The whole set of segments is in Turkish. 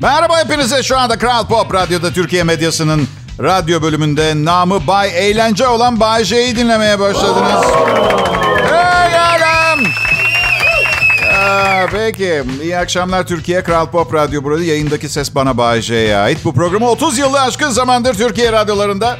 Merhaba hepinize şu anda Kral Pop Radyo'da Türkiye medyasının radyo bölümünde namı Bay Eğlence olan Bay J'yi dinlemeye başladınız. Hey alem! Aa, peki, iyi akşamlar Türkiye. Kral Pop Radyo burada. Yayındaki ses bana Bay J'ye ait. Bu programı 30 yılı aşkın zamandır Türkiye radyolarında.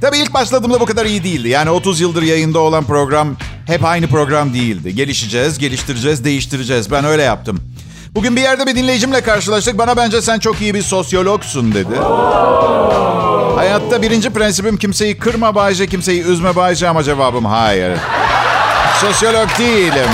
Tabii ilk başladığımda bu kadar iyi değildi. Yani 30 yıldır yayında olan program hep aynı program değildi. Gelişeceğiz, geliştireceğiz, değiştireceğiz. Ben öyle yaptım. Bugün bir yerde bir dinleyicimle karşılaştık. Bana bence sen çok iyi bir sosyologsun dedi. Hayatta birinci prensibim kimseyi kırma Bayce, kimseyi üzme Bayce ama cevabım hayır. Sosyolog değilim.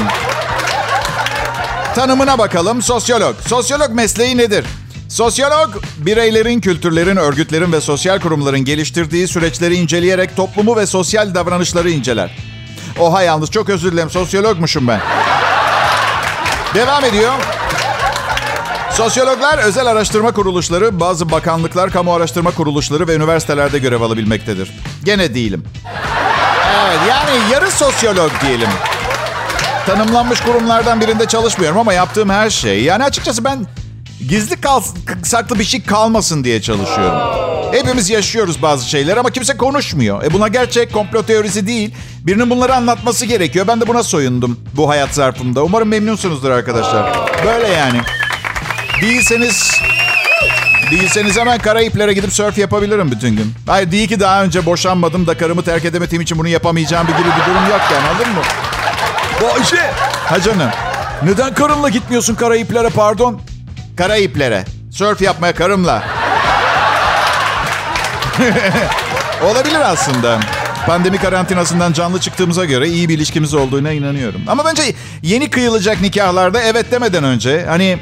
Tanımına bakalım. Sosyolog. Sosyolog mesleği nedir? Sosyolog, bireylerin, kültürlerin, örgütlerin ve sosyal kurumların geliştirdiği süreçleri inceleyerek toplumu ve sosyal davranışları inceler. Oha yalnız çok özür dilerim. Sosyologmuşum ben. Devam ediyor. Sosyologlar özel araştırma kuruluşları, bazı bakanlıklar, kamu araştırma kuruluşları ve üniversitelerde görev alabilmektedir. Gene değilim. Evet yani yarı sosyolog diyelim. Tanımlanmış kurumlardan birinde çalışmıyorum ama yaptığım her şey. Yani açıkçası ben gizli kal saklı bir şey kalmasın diye çalışıyorum. Hepimiz yaşıyoruz bazı şeyler ama kimse konuşmuyor. E buna gerçek komplo teorisi değil. Birinin bunları anlatması gerekiyor. Ben de buna soyundum bu hayat zarfında. Umarım memnunsunuzdur arkadaşlar. Böyle yani. Değilseniz Değilseniz hemen Karayiplere gidip surf yapabilirim bütün gün. Hayır değil ki daha önce boşanmadım da karımı terk edemediğim için bunu yapamayacağım bir gibi bir durum yok yani anladın mı? Bayşe. Ha canım. Neden karınla gitmiyorsun Karayiplere pardon? Karayiplere. Surf yapmaya karımla. Olabilir aslında. Pandemi karantinasından canlı çıktığımıza göre iyi bir ilişkimiz olduğuna inanıyorum. Ama bence yeni kıyılacak nikahlarda evet demeden önce hani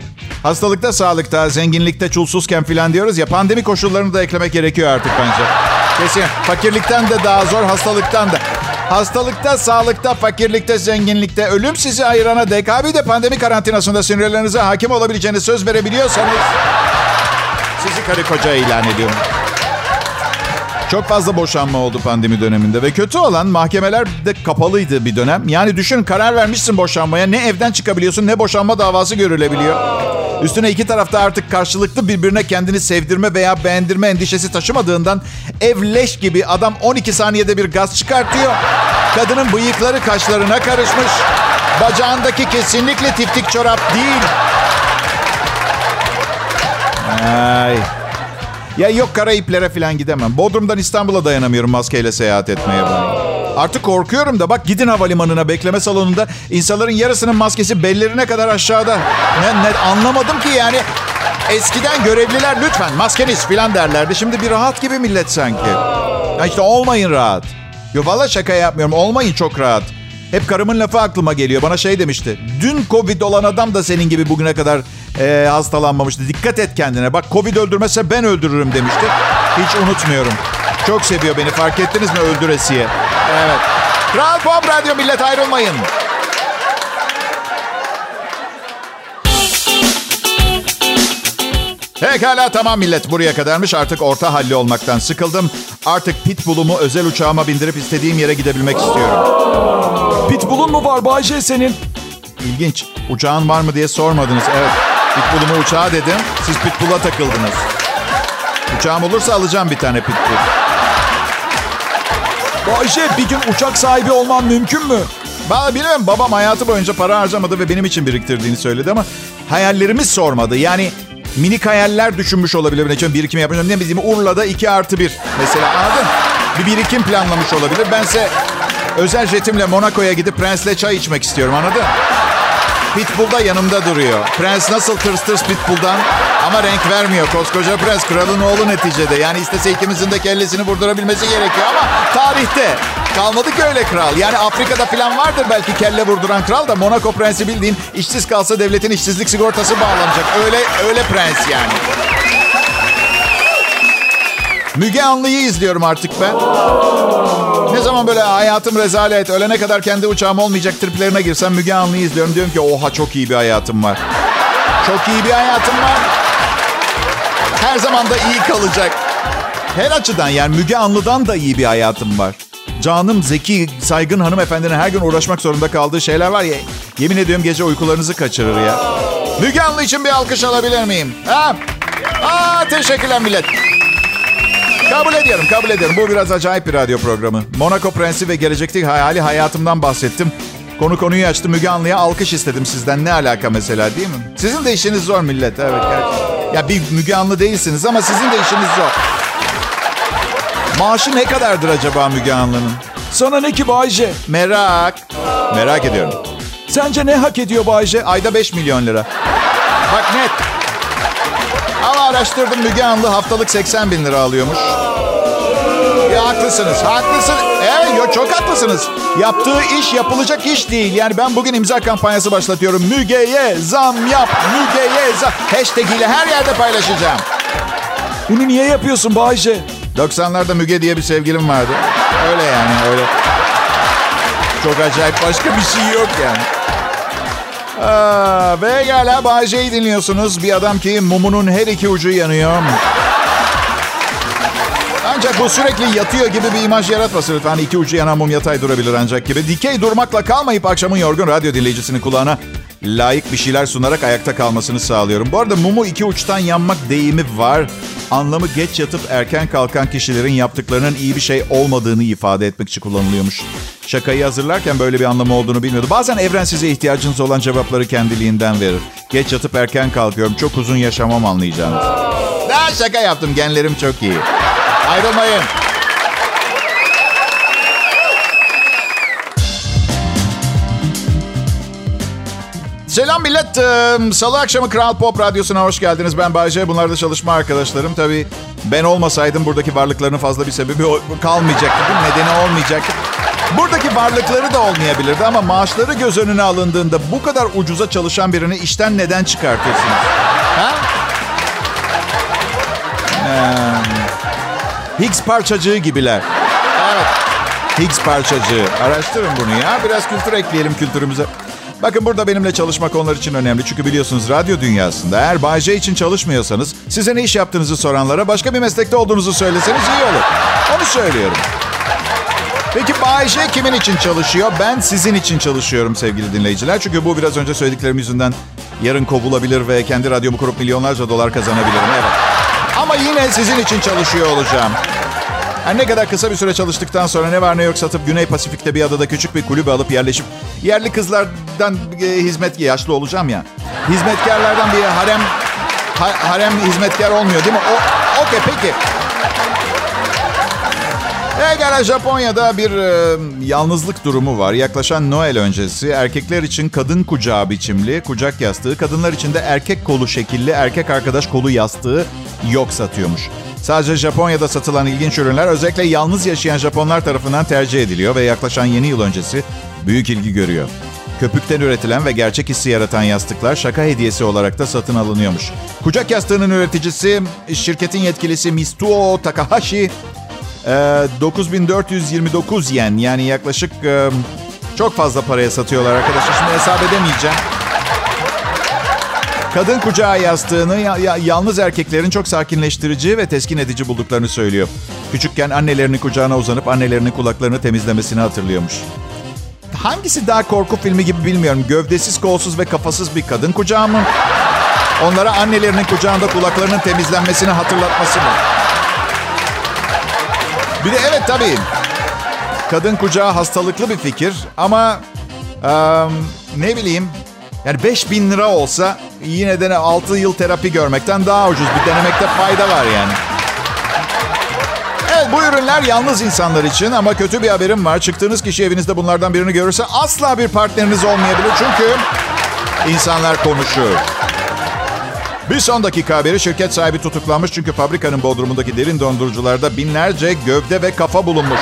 hastalıkta, sağlıkta, zenginlikte, çulsuzken filan diyoruz ya pandemi koşullarını da eklemek gerekiyor artık bence. Kesin fakirlikten de daha zor, hastalıktan da. Hastalıkta, sağlıkta, fakirlikte, zenginlikte, ölüm sizi ayırana dek abi de pandemi karantinasında sinirlerinize hakim olabileceğiniz söz verebiliyorsanız sizi karı koca ilan ediyorum. Çok fazla boşanma oldu pandemi döneminde ve kötü olan mahkemeler de kapalıydı bir dönem. Yani düşün karar vermişsin boşanmaya ne evden çıkabiliyorsun ne boşanma davası görülebiliyor. Üstüne iki tarafta artık karşılıklı birbirine kendini sevdirme veya beğendirme endişesi taşımadığından ev leş gibi adam 12 saniyede bir gaz çıkartıyor. Kadının bıyıkları kaşlarına karışmış. Bacağındaki kesinlikle tiftik çorap değil. Ay. Ya yok Karayiplere falan gidemem. Bodrum'dan İstanbul'a dayanamıyorum maskeyle seyahat etmeye ben. Artık korkuyorum da bak gidin havalimanına bekleme salonunda insanların yarısının maskesi bellerine kadar aşağıda. Ne, ne anlamadım ki yani. Eskiden görevliler lütfen maskeniz falan derlerdi. Şimdi bir rahat gibi millet sanki. Ya işte olmayın rahat. Yo valla şaka yapmıyorum. Olmayın çok rahat. Hep karımın lafı aklıma geliyor. Bana şey demişti. Dün Covid olan adam da senin gibi bugüne kadar e, hastalanmamıştı. Dikkat et kendine. Bak Covid öldürmezse ben öldürürüm demişti. Hiç unutmuyorum. Çok seviyor beni. Fark ettiniz mi öldüresiye? Evet. Kral Pop Radyo millet ayrılmayın. Pekala tamam millet buraya kadarmış. Artık orta halli olmaktan sıkıldım. Artık pitbull'umu özel uçağıma bindirip istediğim yere gidebilmek istiyorum. Pitbull'un mu var Bayce senin? İlginç. Uçağın var mı diye sormadınız. Evet. Pitbull'umu uçağa dedim. Siz pitbull'a takıldınız. Uçağım olursa alacağım bir tane pitbull. Bayce bir gün uçak sahibi olman mümkün mü? Ben bilmem babam hayatı boyunca para harcamadı ve benim için biriktirdiğini söyledi ama hayallerimi sormadı. Yani minik hayaller düşünmüş olabilir. Ben birikim yapacağım. Ne bizim Urla'da 2 artı 1 mesela anladın? Bir birikim planlamış olabilir. Bense özel jetimle Monaco'ya gidip Prens'le çay içmek istiyorum anladın? Pitbull da yanımda duruyor. Prens nasıl tırs tırs Pitbull'dan ama renk vermiyor. Koskoca Prens kralın oğlu neticede. Yani istese ikimizin de kellesini vurdurabilmesi gerekiyor ama tarihte kalmadı ki öyle kral. Yani Afrika'da falan vardır belki kelle vurduran kral da Monaco prensi bildiğin işsiz kalsa devletin işsizlik sigortası bağlanacak. Öyle öyle prens yani. Müge Anlı'yı izliyorum artık ben. Ne zaman böyle hayatım rezalet, ölene kadar kendi uçağım olmayacak triplerine girsem Müge Anlı'yı izliyorum. Diyorum ki oha çok iyi bir hayatım var. Çok iyi bir hayatım var. Her zaman da iyi kalacak. Her açıdan yani Müge Anlı'dan da iyi bir hayatım var. Canım, zeki, saygın hanımefendinin her gün uğraşmak zorunda kaldığı şeyler var ya. Yemin ediyorum gece uykularınızı kaçırır ya. Müge Anlı için bir alkış alabilir miyim? Ha? Aa, teşekkürler millet. Kabul ediyorum, kabul ediyorum. Bu biraz acayip bir radyo programı. Monaco Prensi ve gelecekteki hayali hayatımdan bahsettim. Konu konuyu açtı. Müge Anlı'ya alkış istedim sizden. Ne alaka mesela değil mi? Sizin de işiniz zor millet. Evet. gerçekten. Ya bir Müge Anlı değilsiniz ama sizin de işiniz zor. Maaşı ne kadardır acaba Müge Anlı'nın? Sana ne ki Bayce? Merak. Merak ediyorum. Sence ne hak ediyor Bayce? Ayda 5 milyon lira. Bak net. Araştırdım Müge Anlı haftalık 80 bin lira alıyormuş. Ya haklısınız, haklısınız. Evet, yo, çok haklısınız. Yaptığı iş yapılacak iş değil. Yani ben bugün imza kampanyası başlatıyorum. Müge'ye zam yap, Müge'ye zam. Hashtag ile her yerde paylaşacağım. Bunu niye yapıyorsun Bayce? 90'larda Müge diye bir sevgilim vardı. Öyle yani, öyle. Çok acayip başka bir şey yok yani. Aa, ve gala Bayce'yi dinliyorsunuz. Bir adam ki mumunun her iki ucu yanıyor. Ancak bu sürekli yatıyor gibi bir imaj yaratmasın lütfen. İki ucu yanan mum yatay durabilir ancak gibi. Dikey durmakla kalmayıp akşamın yorgun radyo dinleyicisinin kulağına layık bir şeyler sunarak ayakta kalmasını sağlıyorum. Bu arada mumu iki uçtan yanmak deyimi var. Anlamı geç yatıp erken kalkan kişilerin yaptıklarının iyi bir şey olmadığını ifade etmek için kullanılıyormuş. Şakayı hazırlarken böyle bir anlamı olduğunu bilmiyordu. Bazen evren size ihtiyacınız olan cevapları kendiliğinden verir. Geç yatıp erken kalkıyorum. Çok uzun yaşamam anlayacağınız. Daha şaka yaptım. Genlerim çok iyi. Ayrılmayın. Selam millet. Salı akşamı Kral Pop Radyosu'na hoş geldiniz. Ben Bayce. Bunlar da çalışma arkadaşlarım. Tabii ben olmasaydım buradaki varlıklarının fazla bir sebebi kalmayacaktı. Mi? Nedeni olmayacaktı. Buradaki varlıkları da olmayabilirdi ama maaşları göz önüne alındığında bu kadar ucuza çalışan birini işten neden çıkartırsınız? Ha? Higgs parçacığı gibiler. Evet. Higgs parçacığı. Araştırın bunu ya. Biraz kültür ekleyelim kültürümüze. Bakın burada benimle çalışmak onlar için önemli. Çünkü biliyorsunuz radyo dünyasında eğer Bay J için çalışmıyorsanız size ne iş yaptığınızı soranlara başka bir meslekte olduğunuzu söyleseniz iyi olur. Onu söylüyorum. Peki Bay J kimin için çalışıyor? Ben sizin için çalışıyorum sevgili dinleyiciler. Çünkü bu biraz önce söylediklerim yüzünden yarın kovulabilir ve kendi radyomu kurup milyonlarca dolar kazanabilirim. Evet. Ama yine sizin için çalışıyor olacağım. Her ne kadar kısa bir süre çalıştıktan sonra ne var ne yok satıp Güney Pasifik'te bir adada küçük bir kulübe alıp yerleşip yerli kızlardan e, hizmet yaşlı olacağım ya. Hizmetkarlardan bir harem ha, harem hizmetkar olmuyor değil mi? O okey peki. Egala Japonya'da bir e, yalnızlık durumu var. Yaklaşan Noel öncesi erkekler için kadın kucağı biçimli kucak yastığı, kadınlar için de erkek kolu şekilli erkek arkadaş kolu yastığı yok satıyormuş. Sadece Japonya'da satılan ilginç ürünler özellikle yalnız yaşayan Japonlar tarafından tercih ediliyor ve yaklaşan yeni yıl öncesi büyük ilgi görüyor. Köpükten üretilen ve gerçek hissi yaratan yastıklar şaka hediyesi olarak da satın alınıyormuş. Kucak yastığının üreticisi şirketin yetkilisi Mistuo Takahashi 9429 yen yani yaklaşık çok fazla paraya satıyorlar arkadaşlar. Şimdi hesap edemeyeceğim. Kadın kucağı yastığını ya, ya, yalnız erkeklerin çok sakinleştirici ve teskin edici bulduklarını söylüyor. Küçükken annelerinin kucağına uzanıp annelerinin kulaklarını temizlemesini hatırlıyormuş. Hangisi daha korku filmi gibi bilmiyorum. Gövdesiz, kolsuz ve kafasız bir kadın kucağı mı? Onlara annelerinin kucağında kulaklarının temizlenmesini hatırlatması mı? Bir de evet tabii. Kadın kucağı hastalıklı bir fikir ama um, ne bileyim yani 5000 lira olsa yine de 6 yıl terapi görmekten daha ucuz. Bir denemekte fayda var yani. Evet bu ürünler yalnız insanlar için ama kötü bir haberim var. Çıktığınız kişi evinizde bunlardan birini görürse asla bir partneriniz olmayabilir. Çünkü insanlar konuşuyor. Bir son dakika haberi şirket sahibi tutuklanmış çünkü fabrikanın bodrumundaki derin dondurucularda binlerce gövde ve kafa bulunmuş.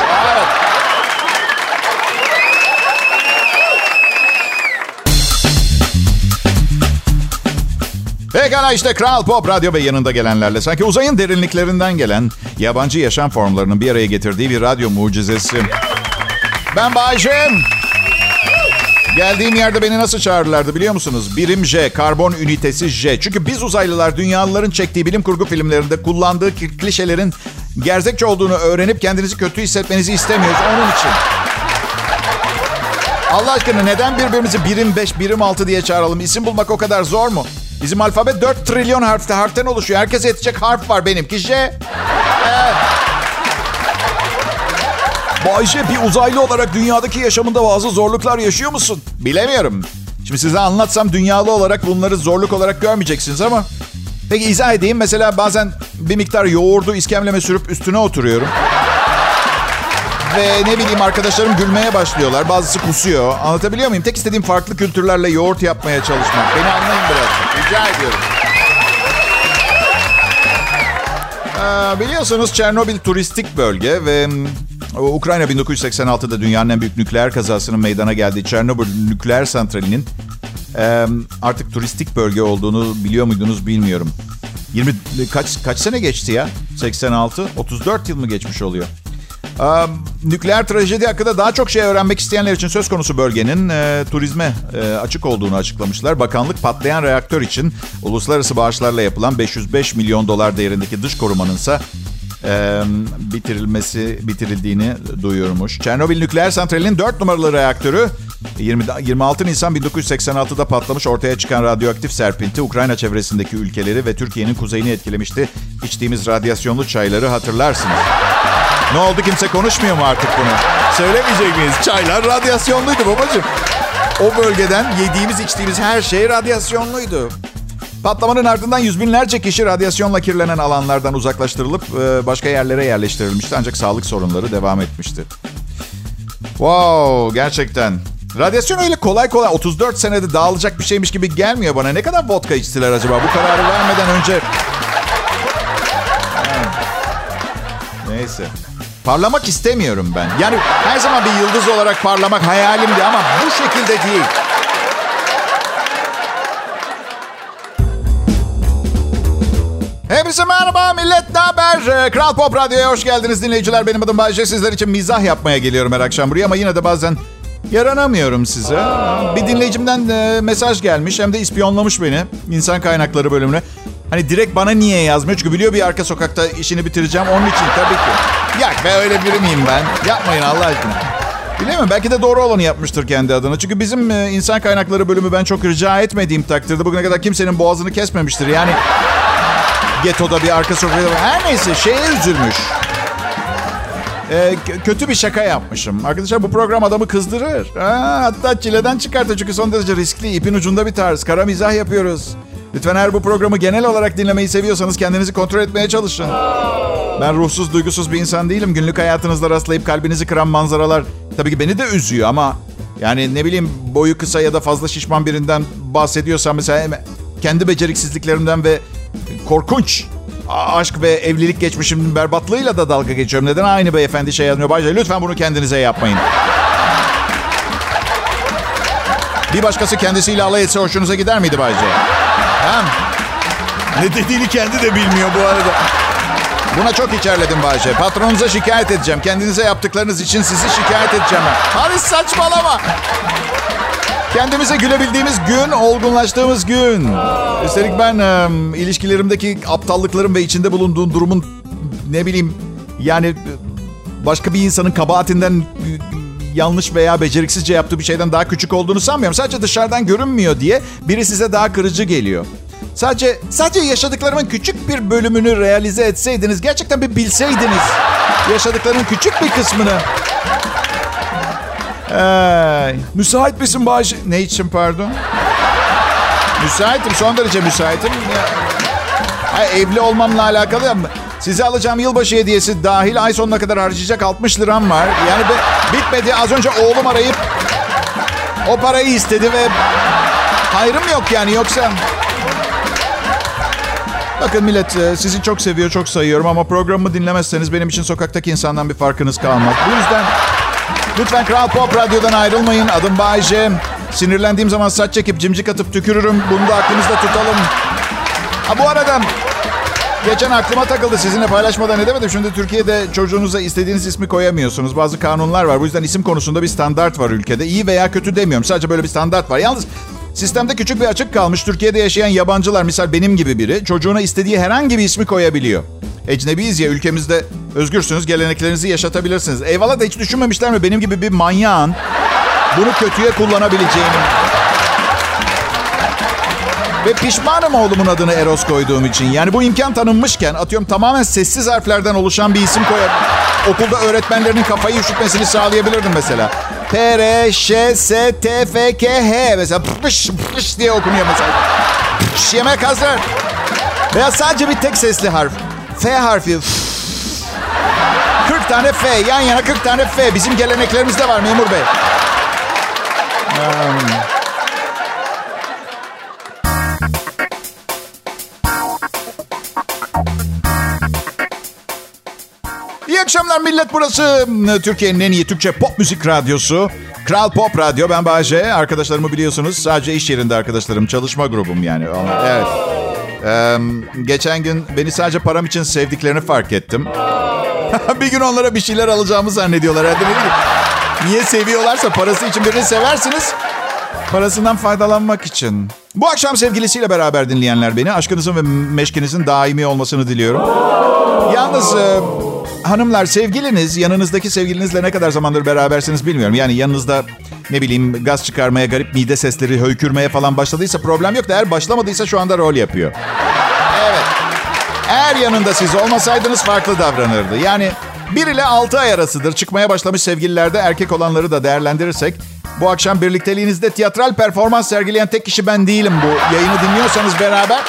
Pekala işte Kral Pop Radyo ve yanında gelenlerle sanki uzayın derinliklerinden gelen yabancı yaşam formlarının bir araya getirdiği bir radyo mucizesi. Ben Bayşem. Geldiğim yerde beni nasıl çağırırlardı biliyor musunuz? Birim J, karbon ünitesi J. Çünkü biz uzaylılar dünyalıların çektiği bilim kurgu filmlerinde kullandığı klişelerin gerzekçe olduğunu öğrenip kendinizi kötü hissetmenizi istemiyoruz. Onun için. Allah aşkına neden birbirimizi birim 5, birim 6 diye çağıralım? İsim bulmak o kadar zor mu? Bizim alfabe 4 trilyon harfte, harften oluşuyor. Herkese yetecek harf var benimki. J. Bayce bir uzaylı olarak dünyadaki yaşamında bazı zorluklar yaşıyor musun? Bilemiyorum. Şimdi size anlatsam dünyalı olarak bunları zorluk olarak görmeyeceksiniz ama... Peki izah edeyim. Mesela bazen bir miktar yoğurdu iskemleme sürüp üstüne oturuyorum. Ve ne bileyim arkadaşlarım gülmeye başlıyorlar. Bazısı kusuyor. Anlatabiliyor muyum? Tek istediğim farklı kültürlerle yoğurt yapmaya çalışmak. Beni anlayın biraz. Rica ediyorum. Ee, biliyorsunuz Çernobil turistik bölge ve Ukrayna 1986'da dünyanın en büyük nükleer kazasının meydana geldiği Çernobil nükleer santralinin e, artık turistik bölge olduğunu biliyor muydunuz bilmiyorum. 20 kaç kaç sene geçti ya? 86 34 yıl mı geçmiş oluyor? Ee, nükleer trajedi hakkında daha çok şey öğrenmek isteyenler için söz konusu bölgenin e, turizme e, açık olduğunu açıklamışlar. Bakanlık patlayan reaktör için uluslararası bağışlarla yapılan 505 milyon dolar değerindeki dış korumanın ise bitirilmesi bitirildiğini duyurmuş. Çernobil nükleer santralinin 4 numaralı reaktörü 20, 26 Nisan 1986'da patlamış ortaya çıkan radyoaktif serpinti Ukrayna çevresindeki ülkeleri ve Türkiye'nin kuzeyini etkilemişti. İçtiğimiz radyasyonlu çayları hatırlarsınız. Ne oldu kimse konuşmuyor mu artık bunu? Söylemeyecek miyiz? Çaylar radyasyonluydu babacığım. O bölgeden yediğimiz içtiğimiz her şey radyasyonluydu. Patlamanın ardından yüz binlerce kişi radyasyonla kirlenen alanlardan uzaklaştırılıp e, başka yerlere yerleştirilmişti. Ancak sağlık sorunları devam etmişti. Wow gerçekten. Radyasyon öyle kolay kolay 34 senede dağılacak bir şeymiş gibi gelmiyor bana. Ne kadar vodka içtiler acaba bu kararı vermeden önce? Neyse. Parlamak istemiyorum ben. Yani her zaman bir yıldız olarak parlamak hayalimdi ama bu şekilde değil. Hepinize merhaba millet ne haber? Kral Pop Radyo'ya hoş geldiniz dinleyiciler. Benim adım Bayce. Sizler için mizah yapmaya geliyorum her akşam buraya ama yine de bazen yaranamıyorum size. Bir dinleyicimden e, mesaj gelmiş hem de ispiyonlamış beni insan kaynakları bölümüne. Hani direkt bana niye yazmıyor? Çünkü biliyor bir arka sokakta işini bitireceğim. Onun için tabii ki. Yak be öyle biri miyim ben? Yapmayın Allah aşkına. Bilemiyorum belki de doğru olanı yapmıştır kendi adına. Çünkü bizim e, insan kaynakları bölümü ben çok rica etmediğim takdirde bugüne kadar kimsenin boğazını kesmemiştir. Yani getoda bir arka sokakta her neyse şeye üzülmüş. Ee, kötü bir şaka yapmışım. Arkadaşlar bu program adamı kızdırır. Ha, hatta çileden çıkartır çünkü son derece riskli. ipin ucunda bir tarz. Kara mizah yapıyoruz. Lütfen eğer bu programı genel olarak dinlemeyi seviyorsanız kendinizi kontrol etmeye çalışın. Ben ruhsuz, duygusuz bir insan değilim. Günlük hayatınızda rastlayıp kalbinizi kıran manzaralar tabii ki beni de üzüyor ama yani ne bileyim boyu kısa ya da fazla şişman birinden bahsediyorsam mesela kendi beceriksizliklerimden ve korkunç aşk ve evlilik geçmişimin berbatlığıyla da dalga geçiyorum. Neden aynı beyefendi şey yazmıyor? Bayce lütfen bunu kendinize yapmayın. Bir başkası kendisiyle alay etse hoşunuza gider miydi Bayce? Ne dediğini kendi de bilmiyor bu arada. Buna çok içerledim Bayce. Patronunuza şikayet edeceğim. Kendinize yaptıklarınız için sizi şikayet edeceğim. Hadi saçmalama. Kendimize gülebildiğimiz gün, olgunlaştığımız gün. Üstelik ben e, ilişkilerimdeki aptallıklarım ve içinde bulunduğum durumun ne bileyim yani başka bir insanın kabahatinden yanlış veya beceriksizce yaptığı bir şeyden daha küçük olduğunu sanmıyorum. Sadece dışarıdan görünmüyor diye biri size daha kırıcı geliyor. Sadece sadece yaşadıklarımın küçük bir bölümünü realize etseydiniz, gerçekten bir bilseydiniz yaşadıklarımın küçük bir kısmını. Ee, Müsait misin Bayce? ne için pardon? Müsaitim, son derece müsaitim. Ha, evli olmamla alakalı ama size alacağım yılbaşı hediyesi dahil ay sonuna kadar harcayacak 60 liram var. Yani be, bitmedi. Az önce oğlum arayıp o parayı istedi ve hayrım yok yani yoksa... Bakın millet sizi çok seviyor, çok sayıyorum ama programımı dinlemezseniz benim için sokaktaki insandan bir farkınız kalmaz. Bu yüzden lütfen Kral Pop Radyo'dan ayrılmayın. Adım Bayce. Sinirlendiğim zaman saç çekip cimcik atıp tükürürüm. Bunu da aklınızda tutalım. Ha bu arada geçen aklıma takıldı sizinle paylaşmadan edemedim. Şimdi Türkiye'de çocuğunuza istediğiniz ismi koyamıyorsunuz. Bazı kanunlar var. Bu yüzden isim konusunda bir standart var ülkede. İyi veya kötü demiyorum. Sadece böyle bir standart var. Yalnız sistemde küçük bir açık kalmış. Türkiye'de yaşayan yabancılar misal benim gibi biri çocuğuna istediği herhangi bir ismi koyabiliyor. Ecnebiyiz ya ülkemizde özgürsünüz geleneklerinizi yaşatabilirsiniz. Eyvallah da hiç düşünmemişler mi benim gibi bir manyağın Bunu kötüye kullanabileceğimi. Ve pişmanım oğlumun adını Eros koyduğum için. Yani bu imkan tanınmışken atıyorum tamamen sessiz harflerden oluşan bir isim koyar. Okulda öğretmenlerinin kafayı üşütmesini sağlayabilirdim mesela. P, R, Ş, S, T, F, K, H. Mesela pış pış diye okunuyor mesela. Pış, yemek hazır. Veya sadece bir tek sesli harf. F harfi. 40 tane F. Yan yana 40 tane F. Bizim geleneklerimizde var memur bey. Um, akşamlar millet. Burası Türkiye'nin en iyi Türkçe pop müzik radyosu. Kral Pop Radyo. Ben Bahçe. Arkadaşlarımı biliyorsunuz. Sadece iş yerinde arkadaşlarım. Çalışma grubum yani. Evet. Ee, geçen gün beni sadece param için sevdiklerini fark ettim. bir gün onlara bir şeyler alacağımı zannediyorlar. Hadi Niye seviyorlarsa parası için birini seversiniz. Parasından faydalanmak için. Bu akşam sevgilisiyle beraber dinleyenler beni. Aşkınızın ve meşkinizin daimi olmasını diliyorum. Yalnız e, hanımlar sevgiliniz yanınızdaki sevgilinizle ne kadar zamandır berabersiniz bilmiyorum. Yani yanınızda ne bileyim gaz çıkarmaya, garip mide sesleri, höykürmeye falan başladıysa problem yok da eğer başlamadıysa şu anda rol yapıyor. Evet. Eğer yanında siz olmasaydınız farklı davranırdı. Yani 1 ile 6 ay arasıdır çıkmaya başlamış sevgililerde erkek olanları da değerlendirirsek bu akşam birlikteliğinizde tiyatral performans sergileyen tek kişi ben değilim bu. Yayını dinliyorsanız beraber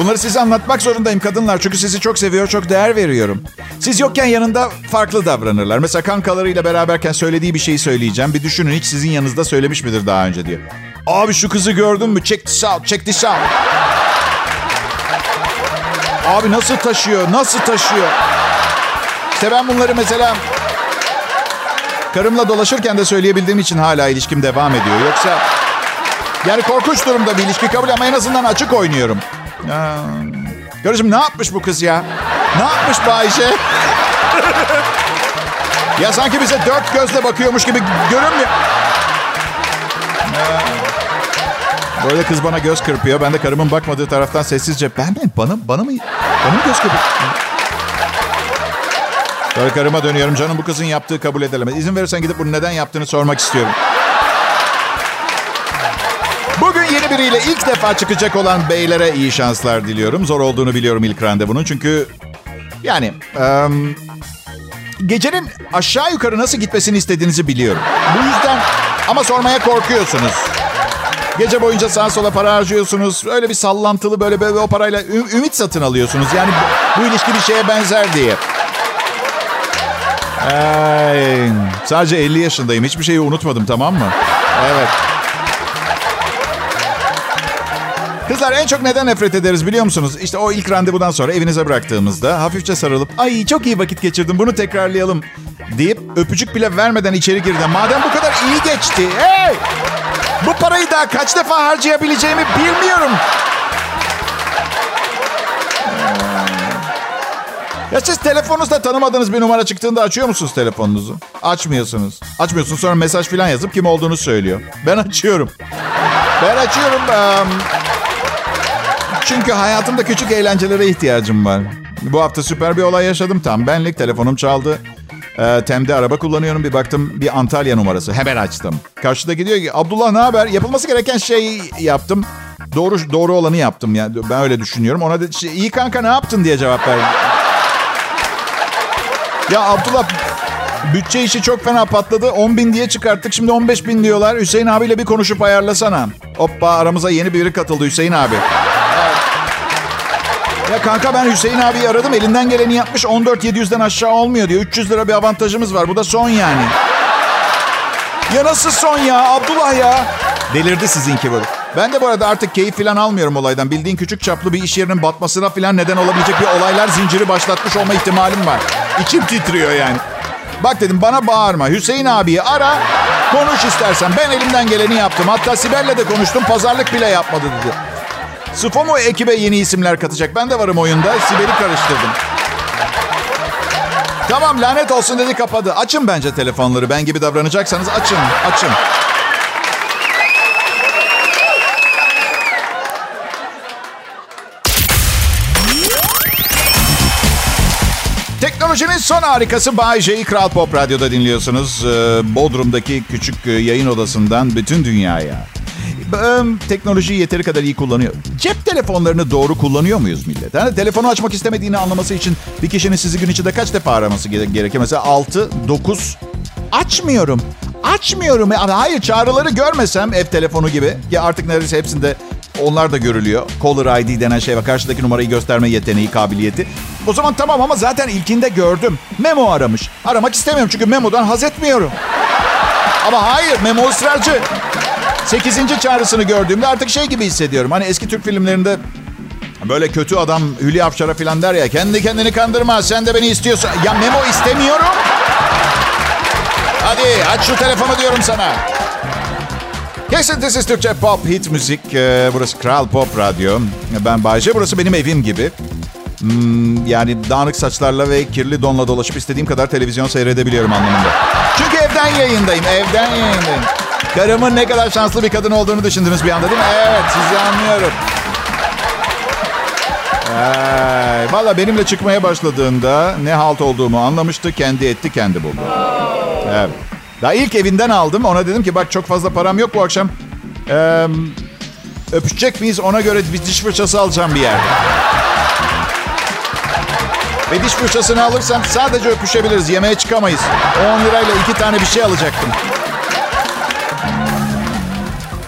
Bunları size anlatmak zorundayım kadınlar. Çünkü sizi çok seviyor, çok değer veriyorum. Siz yokken yanında farklı davranırlar. Mesela kankalarıyla beraberken söylediği bir şeyi söyleyeceğim. Bir düşünün hiç sizin yanınızda söylemiş midir daha önce diye. Abi şu kızı gördün mü? Check this out, check this out. Abi nasıl taşıyor, nasıl taşıyor? İşte ben bunları mesela karımla dolaşırken de söyleyebildiğim için hala ilişkim devam ediyor. Yoksa yani korkunç durumda bir ilişki kabul ama en azından açık oynuyorum. Ya. Karıcığım ne yapmış bu kız ya? Ne yapmış bu Ayşe? ya sanki bize dört gözle bakıyormuş gibi görünmüyor. Böyle kız bana göz kırpıyor. Ben de karımın bakmadığı taraftan sessizce ben mi? Bana, bana mı? Bana mı göz kırpıyor? Sonra karıma dönüyorum. Canım bu kızın yaptığı kabul edilemez. İzin verirsen gidip bunu neden yaptığını sormak istiyorum. Bugün yeni biriyle ilk defa çıkacak olan beylere iyi şanslar diliyorum. Zor olduğunu biliyorum ilk randevunun. Çünkü yani um, gecenin aşağı yukarı nasıl gitmesini istediğinizi biliyorum. Bu yüzden ama sormaya korkuyorsunuz. Gece boyunca sağa sola para harcıyorsunuz. Öyle bir sallantılı böyle böyle o parayla ü- ümit satın alıyorsunuz. Yani bu, bu ilişki bir şeye benzer diye. Ay, sadece 50 yaşındayım. Hiçbir şeyi unutmadım tamam mı? Evet. Kızlar en çok neden nefret ederiz biliyor musunuz? İşte o ilk randevudan sonra evinize bıraktığımızda hafifçe sarılıp ay çok iyi vakit geçirdim bunu tekrarlayalım deyip öpücük bile vermeden içeri girdi. Madem bu kadar iyi geçti. Hey! Bu parayı daha kaç defa harcayabileceğimi bilmiyorum. Ya siz telefonunuzda tanımadığınız bir numara çıktığında açıyor musunuz telefonunuzu? Açmıyorsunuz. Açmıyorsunuz sonra mesaj falan yazıp kim olduğunu söylüyor. Ben açıyorum. Ben açıyorum. Um, çünkü hayatımda küçük eğlencelere ihtiyacım var. Bu hafta süper bir olay yaşadım. Tam benlik telefonum çaldı. Ee, Tem'de araba kullanıyorum. Bir baktım bir Antalya numarası. Hemen açtım. Karşıda gidiyor ki Abdullah ne haber? Yapılması gereken şeyi yaptım. Doğru doğru olanı yaptım. Yani ben öyle düşünüyorum. Ona da şey, iyi kanka ne yaptın diye cevap verdim. Ya Abdullah bütçe işi çok fena patladı. 10 bin diye çıkarttık. Şimdi 15 bin diyorlar. Hüseyin abiyle bir konuşup ayarlasana. Hoppa aramıza yeni biri katıldı Hüseyin abi. Ya kanka ben Hüseyin abiyi aradım. Elinden geleni yapmış. 14 700'den aşağı olmuyor diyor. 300 lira bir avantajımız var. Bu da son yani. Ya nasıl son ya? Abdullah ya. Delirdi sizinki böyle. Ben de bu arada artık keyif falan almıyorum olaydan. Bildiğin küçük çaplı bir iş yerinin batmasına falan neden olabilecek bir olaylar zinciri başlatmış olma ihtimalim var. İçim titriyor yani. Bak dedim bana bağırma. Hüseyin abiyi ara. Konuş istersen. Ben elimden geleni yaptım. Hatta Sibel'le de konuştum. Pazarlık bile yapmadı dedi. Sıfomo ekibe yeni isimler katacak. Ben de varım oyunda. Sibel'i karıştırdım. Tamam lanet olsun dedi kapadı. Açın bence telefonları. Ben gibi davranacaksanız açın. Açın. Teknolojinin son harikası Bay J'yi Kral Pop Radyo'da dinliyorsunuz. Ee, Bodrum'daki küçük e, yayın odasından bütün dünyaya. Teknolojiyi yeteri kadar iyi kullanıyor. Cep telefonlarını doğru kullanıyor muyuz millet? Yani telefonu açmak istemediğini anlaması için bir kişinin sizi gün içinde kaç defa araması gerekiyor? Mesela 6, 9. Açmıyorum. Açmıyorum. Yani hayır çağrıları görmesem ev telefonu gibi. Ya artık neredeyse hepsinde onlar da görülüyor. Caller ID denen şey ve karşıdaki numarayı gösterme yeteneği, kabiliyeti. O zaman tamam ama zaten ilkinde gördüm. Memo aramış. Aramak istemiyorum çünkü Memo'dan haz etmiyorum. Ama hayır Memo ısrarcı. Sekizinci çağrısını gördüğümde artık şey gibi hissediyorum. Hani eski Türk filmlerinde böyle kötü adam Hülya Avşar'a falan der ya. Kendi kendini kandırma sen de beni istiyorsun. Ya Memo istemiyorum. Hadi aç şu telefonu diyorum sana. Kesintisiz Türkçe pop hit müzik. Ee, burası Kral Pop Radyo. Ben Bayce. Burası benim evim gibi. Hmm, yani dağınık saçlarla ve kirli donla dolaşıp istediğim kadar televizyon seyredebiliyorum anlamında. Çünkü evden yayındayım. Evden yayındayım. Karımın ne kadar şanslı bir kadın olduğunu düşündünüz bir anda değil mi? Evet sizi anlıyorum. Ee, Valla benimle çıkmaya başladığında ne halt olduğumu anlamıştı. Kendi etti kendi buldu. Evet. Daha ilk evinden aldım. Ona dedim ki bak çok fazla param yok bu akşam. Ee, öpüşecek miyiz? Ona göre bir diş fırçası alacağım bir yerde. Ve diş fırçasını alırsam sadece öpüşebiliriz. Yemeğe çıkamayız. 10 lirayla iki tane bir şey alacaktım.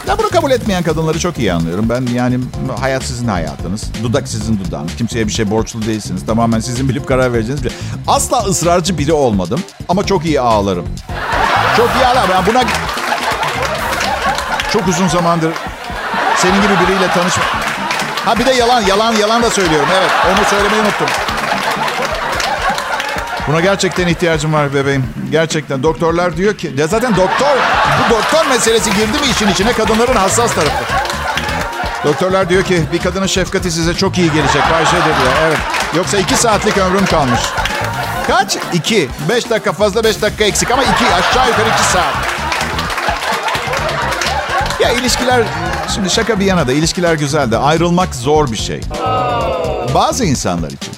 Ya bunu kabul etmeyen kadınları çok iyi anlıyorum. Ben yani hayat sizin hayatınız. Dudak sizin dudağınız. Kimseye bir şey borçlu değilsiniz. Tamamen sizin bilip karar vereceğiniz bir Asla ısrarcı biri olmadım. Ama çok iyi ağlarım. Çok iyi ağlarım. Ben buna... Çok uzun zamandır senin gibi biriyle tanışma... Ha bir de yalan, yalan, yalan da söylüyorum. Evet, onu söylemeyi unuttum. Buna gerçekten ihtiyacım var bebeğim. Gerçekten. Doktorlar diyor ki... Ya zaten doktor... Bu doktor meselesi girdi mi işin içine kadınların hassas tarafı. Doktorlar diyor ki bir kadının şefkati size çok iyi gelecek. Bayşe dediler. Evet. Yoksa iki saatlik ömrüm kalmış. Kaç? İki. Beş dakika fazla beş dakika eksik ama iki. Aşağı yukarı iki saat. Ya ilişkiler... Şimdi şaka bir yana da ilişkiler güzel de ayrılmak zor bir şey. Bazı insanlar için.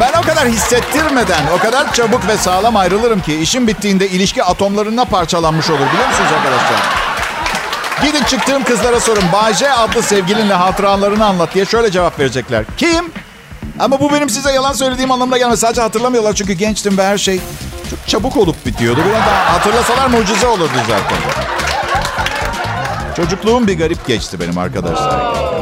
Ben o kadar hissettirmeden, o kadar çabuk ve sağlam ayrılırım ki işin bittiğinde ilişki atomlarına parçalanmış olur biliyor musunuz arkadaşlar? Gidin çıktığım kızlara sorun. Bayce adlı sevgilinle hatıralarını anlat diye şöyle cevap verecekler. Kim? Ama bu benim size yalan söylediğim anlamına gelmez. Sadece hatırlamıyorlar çünkü gençtim ve her şey çok çabuk olup bitiyordu. Biraz daha hatırlasalar mucize olurdu zaten. Çocukluğum bir garip geçti benim arkadaşlar.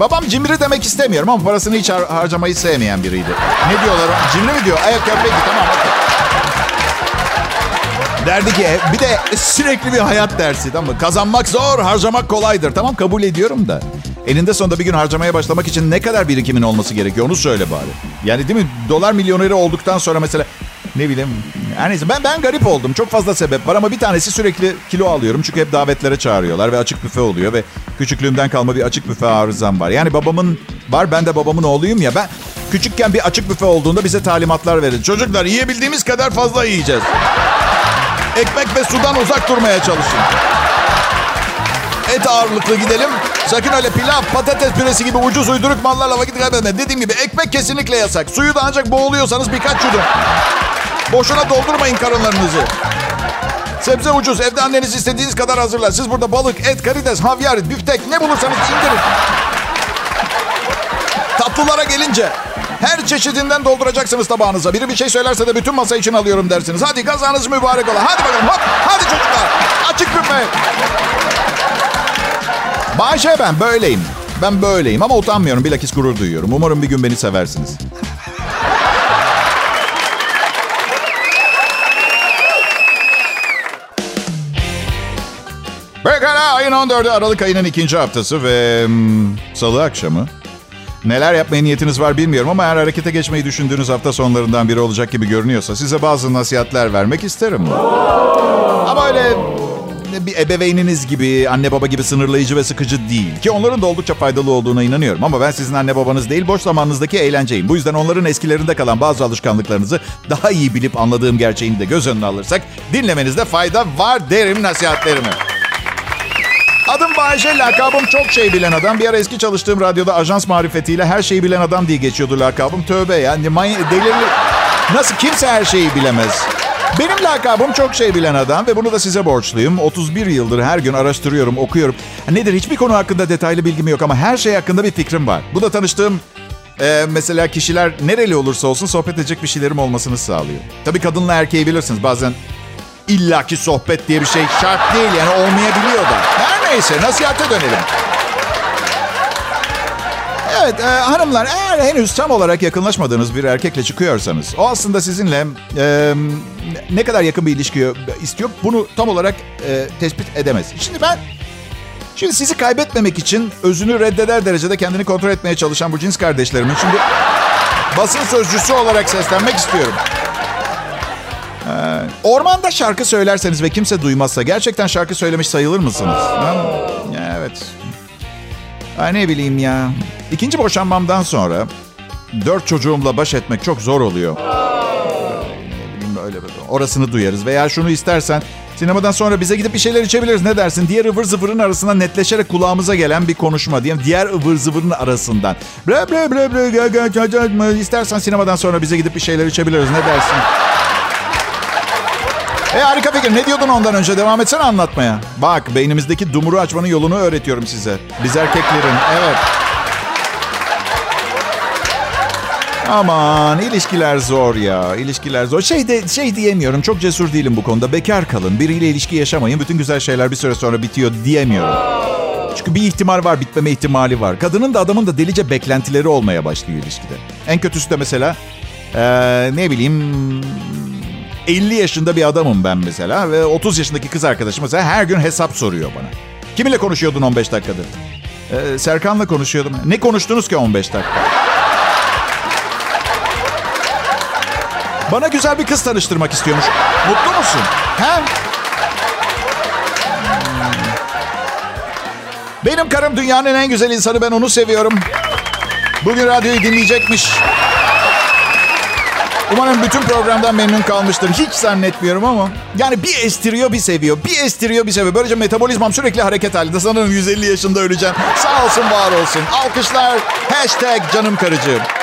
Babam cimri demek istemiyorum ama parasını hiç har- harcamayı sevmeyen biriydi. Ne diyorlar? Cimri mi diyor? Evet köpek tamam. okey. Derdi ki bir de sürekli bir hayat dersi tamam mı? Kazanmak zor, harcamak kolaydır. Tamam kabul ediyorum da. Elinde sonunda bir gün harcamaya başlamak için ne kadar birikimin olması gerekiyor onu söyle bari. Yani değil mi? Dolar milyoneri olduktan sonra mesela ne bileyim. Her neyse ben, ben garip oldum. Çok fazla sebep var ama bir tanesi sürekli kilo alıyorum. Çünkü hep davetlere çağırıyorlar ve açık büfe oluyor. Ve küçüklüğümden kalma bir açık büfe arızam var. Yani babamın var ben de babamın oğluyum ya. Ben küçükken bir açık büfe olduğunda bize talimatlar verildi. Çocuklar yiyebildiğimiz kadar fazla yiyeceğiz. Ekmek ve sudan uzak durmaya çalışın. Et ağırlıklı gidelim. Sakın öyle pilav, patates püresi gibi ucuz uyduruk mallarla vakit kaybetme. Dediğim gibi ekmek kesinlikle yasak. Suyu da ancak boğuluyorsanız birkaç yudum. Boşuna doldurmayın karınlarınızı. Sebze ucuz. Evde anneniz istediğiniz kadar hazırlar. Siz burada balık, et, karides, havyar, büftek ne bulursanız indirin. Tatlılara gelince her çeşidinden dolduracaksınız tabağınıza. Biri bir şey söylerse de bütün masa için alıyorum dersiniz. Hadi kazanız mübarek ola. Hadi bakalım hop. Hadi çocuklar. Açık büfe. Bayşe ben böyleyim. Ben böyleyim ama utanmıyorum. Bilakis gurur duyuyorum. Umarım bir gün beni seversiniz. Ayın 14'ü Aralık ayının ikinci haftası ve hmm, salı akşamı. Neler yapmaya niyetiniz var bilmiyorum ama eğer harekete geçmeyi düşündüğünüz hafta sonlarından biri olacak gibi görünüyorsa size bazı nasihatler vermek isterim. Ama öyle bir ebeveyniniz gibi, anne baba gibi sınırlayıcı ve sıkıcı değil. Ki onların da oldukça faydalı olduğuna inanıyorum. Ama ben sizin anne babanız değil, boş zamanınızdaki eğlenceyim. Bu yüzden onların eskilerinde kalan bazı alışkanlıklarınızı daha iyi bilip anladığım gerçeğini de göz önüne alırsak dinlemenizde fayda var derim nasihatlerimi. Bayece lakabım çok şey bilen adam. Bir ara eski çalıştığım radyoda ajans marifetiyle her şeyi bilen adam diye geçiyordu lakabım. Tövbe yani delirli. Nasıl kimse her şeyi bilemez. Benim lakabım çok şey bilen adam ve bunu da size borçluyum. 31 yıldır her gün araştırıyorum, okuyorum. Nedir hiçbir konu hakkında detaylı bilgim yok ama her şey hakkında bir fikrim var. Bu da tanıştığım e, mesela kişiler nereli olursa olsun sohbet edecek bir şeylerim olmasını sağlıyor. Tabii kadınla erkeği bilirsiniz bazen illaki sohbet diye bir şey şart değil yani olmayabiliyor da. Her neyse nasihate dönelim. Evet e, hanımlar eğer henüz tam olarak yakınlaşmadığınız bir erkekle çıkıyorsanız o aslında sizinle e, ne kadar yakın bir ilişki istiyor bunu tam olarak e, tespit edemez. Şimdi ben şimdi sizi kaybetmemek için özünü reddeder derecede kendini kontrol etmeye çalışan bu cins kardeşlerimin şimdi basın sözcüsü olarak seslenmek istiyorum. Ormanda şarkı söylerseniz ve kimse duymazsa gerçekten şarkı söylemiş sayılır mısınız? Evet. Ay ne bileyim ya. İkinci boşanmamdan sonra dört çocuğumla baş etmek çok zor oluyor. Ne bileyim öyle. Orasını duyarız. Veya şunu istersen sinemadan sonra bize gidip bir şeyler içebiliriz. Ne dersin? Diğer ıvır zıvırın arasından netleşerek kulağımıza gelen bir konuşma. Diyelim diğer ıvır zıvırın arasından. Bre bre bre bre. İstersen sinemadan sonra bize gidip bir şeyler içebiliriz. Ne dersin? E harika fikir. Ne diyordun ondan önce? Devam etsene anlatmaya. Bak beynimizdeki dumuru açmanın yolunu öğretiyorum size. Biz erkeklerin. Evet. Aman ilişkiler zor ya. İlişkiler zor. Şey de şey diyemiyorum. Çok cesur değilim bu konuda. Bekar kalın. Biriyle ilişki yaşamayın. Bütün güzel şeyler bir süre sonra bitiyor diyemiyorum. Çünkü bir ihtimal var, bitmeme ihtimali var. Kadının da adamın da delice beklentileri olmaya başlıyor ilişkide. En kötüsü de mesela ee, ne bileyim 50 yaşında bir adamım ben mesela ve 30 yaşındaki kız arkadaşım mesela her gün hesap soruyor bana. Kiminle konuşuyordun 15 dakikadır? Ee, Serkan'la konuşuyordum. Ne konuştunuz ki 15 dakika? Bana güzel bir kız tanıştırmak istiyormuş. Mutlu musun? He? Benim karım dünyanın en güzel insanı. Ben onu seviyorum. Bugün radyoyu dinleyecekmiş. Umarım bütün programdan memnun kalmıştır. Hiç zannetmiyorum ama. Yani bir estiriyor bir seviyor. Bir estiriyor bir seviyor. Böylece metabolizmam sürekli hareket halinde. Sanırım 150 yaşında öleceğim. Sağ olsun var olsun. Alkışlar. Hashtag canım karıcığım.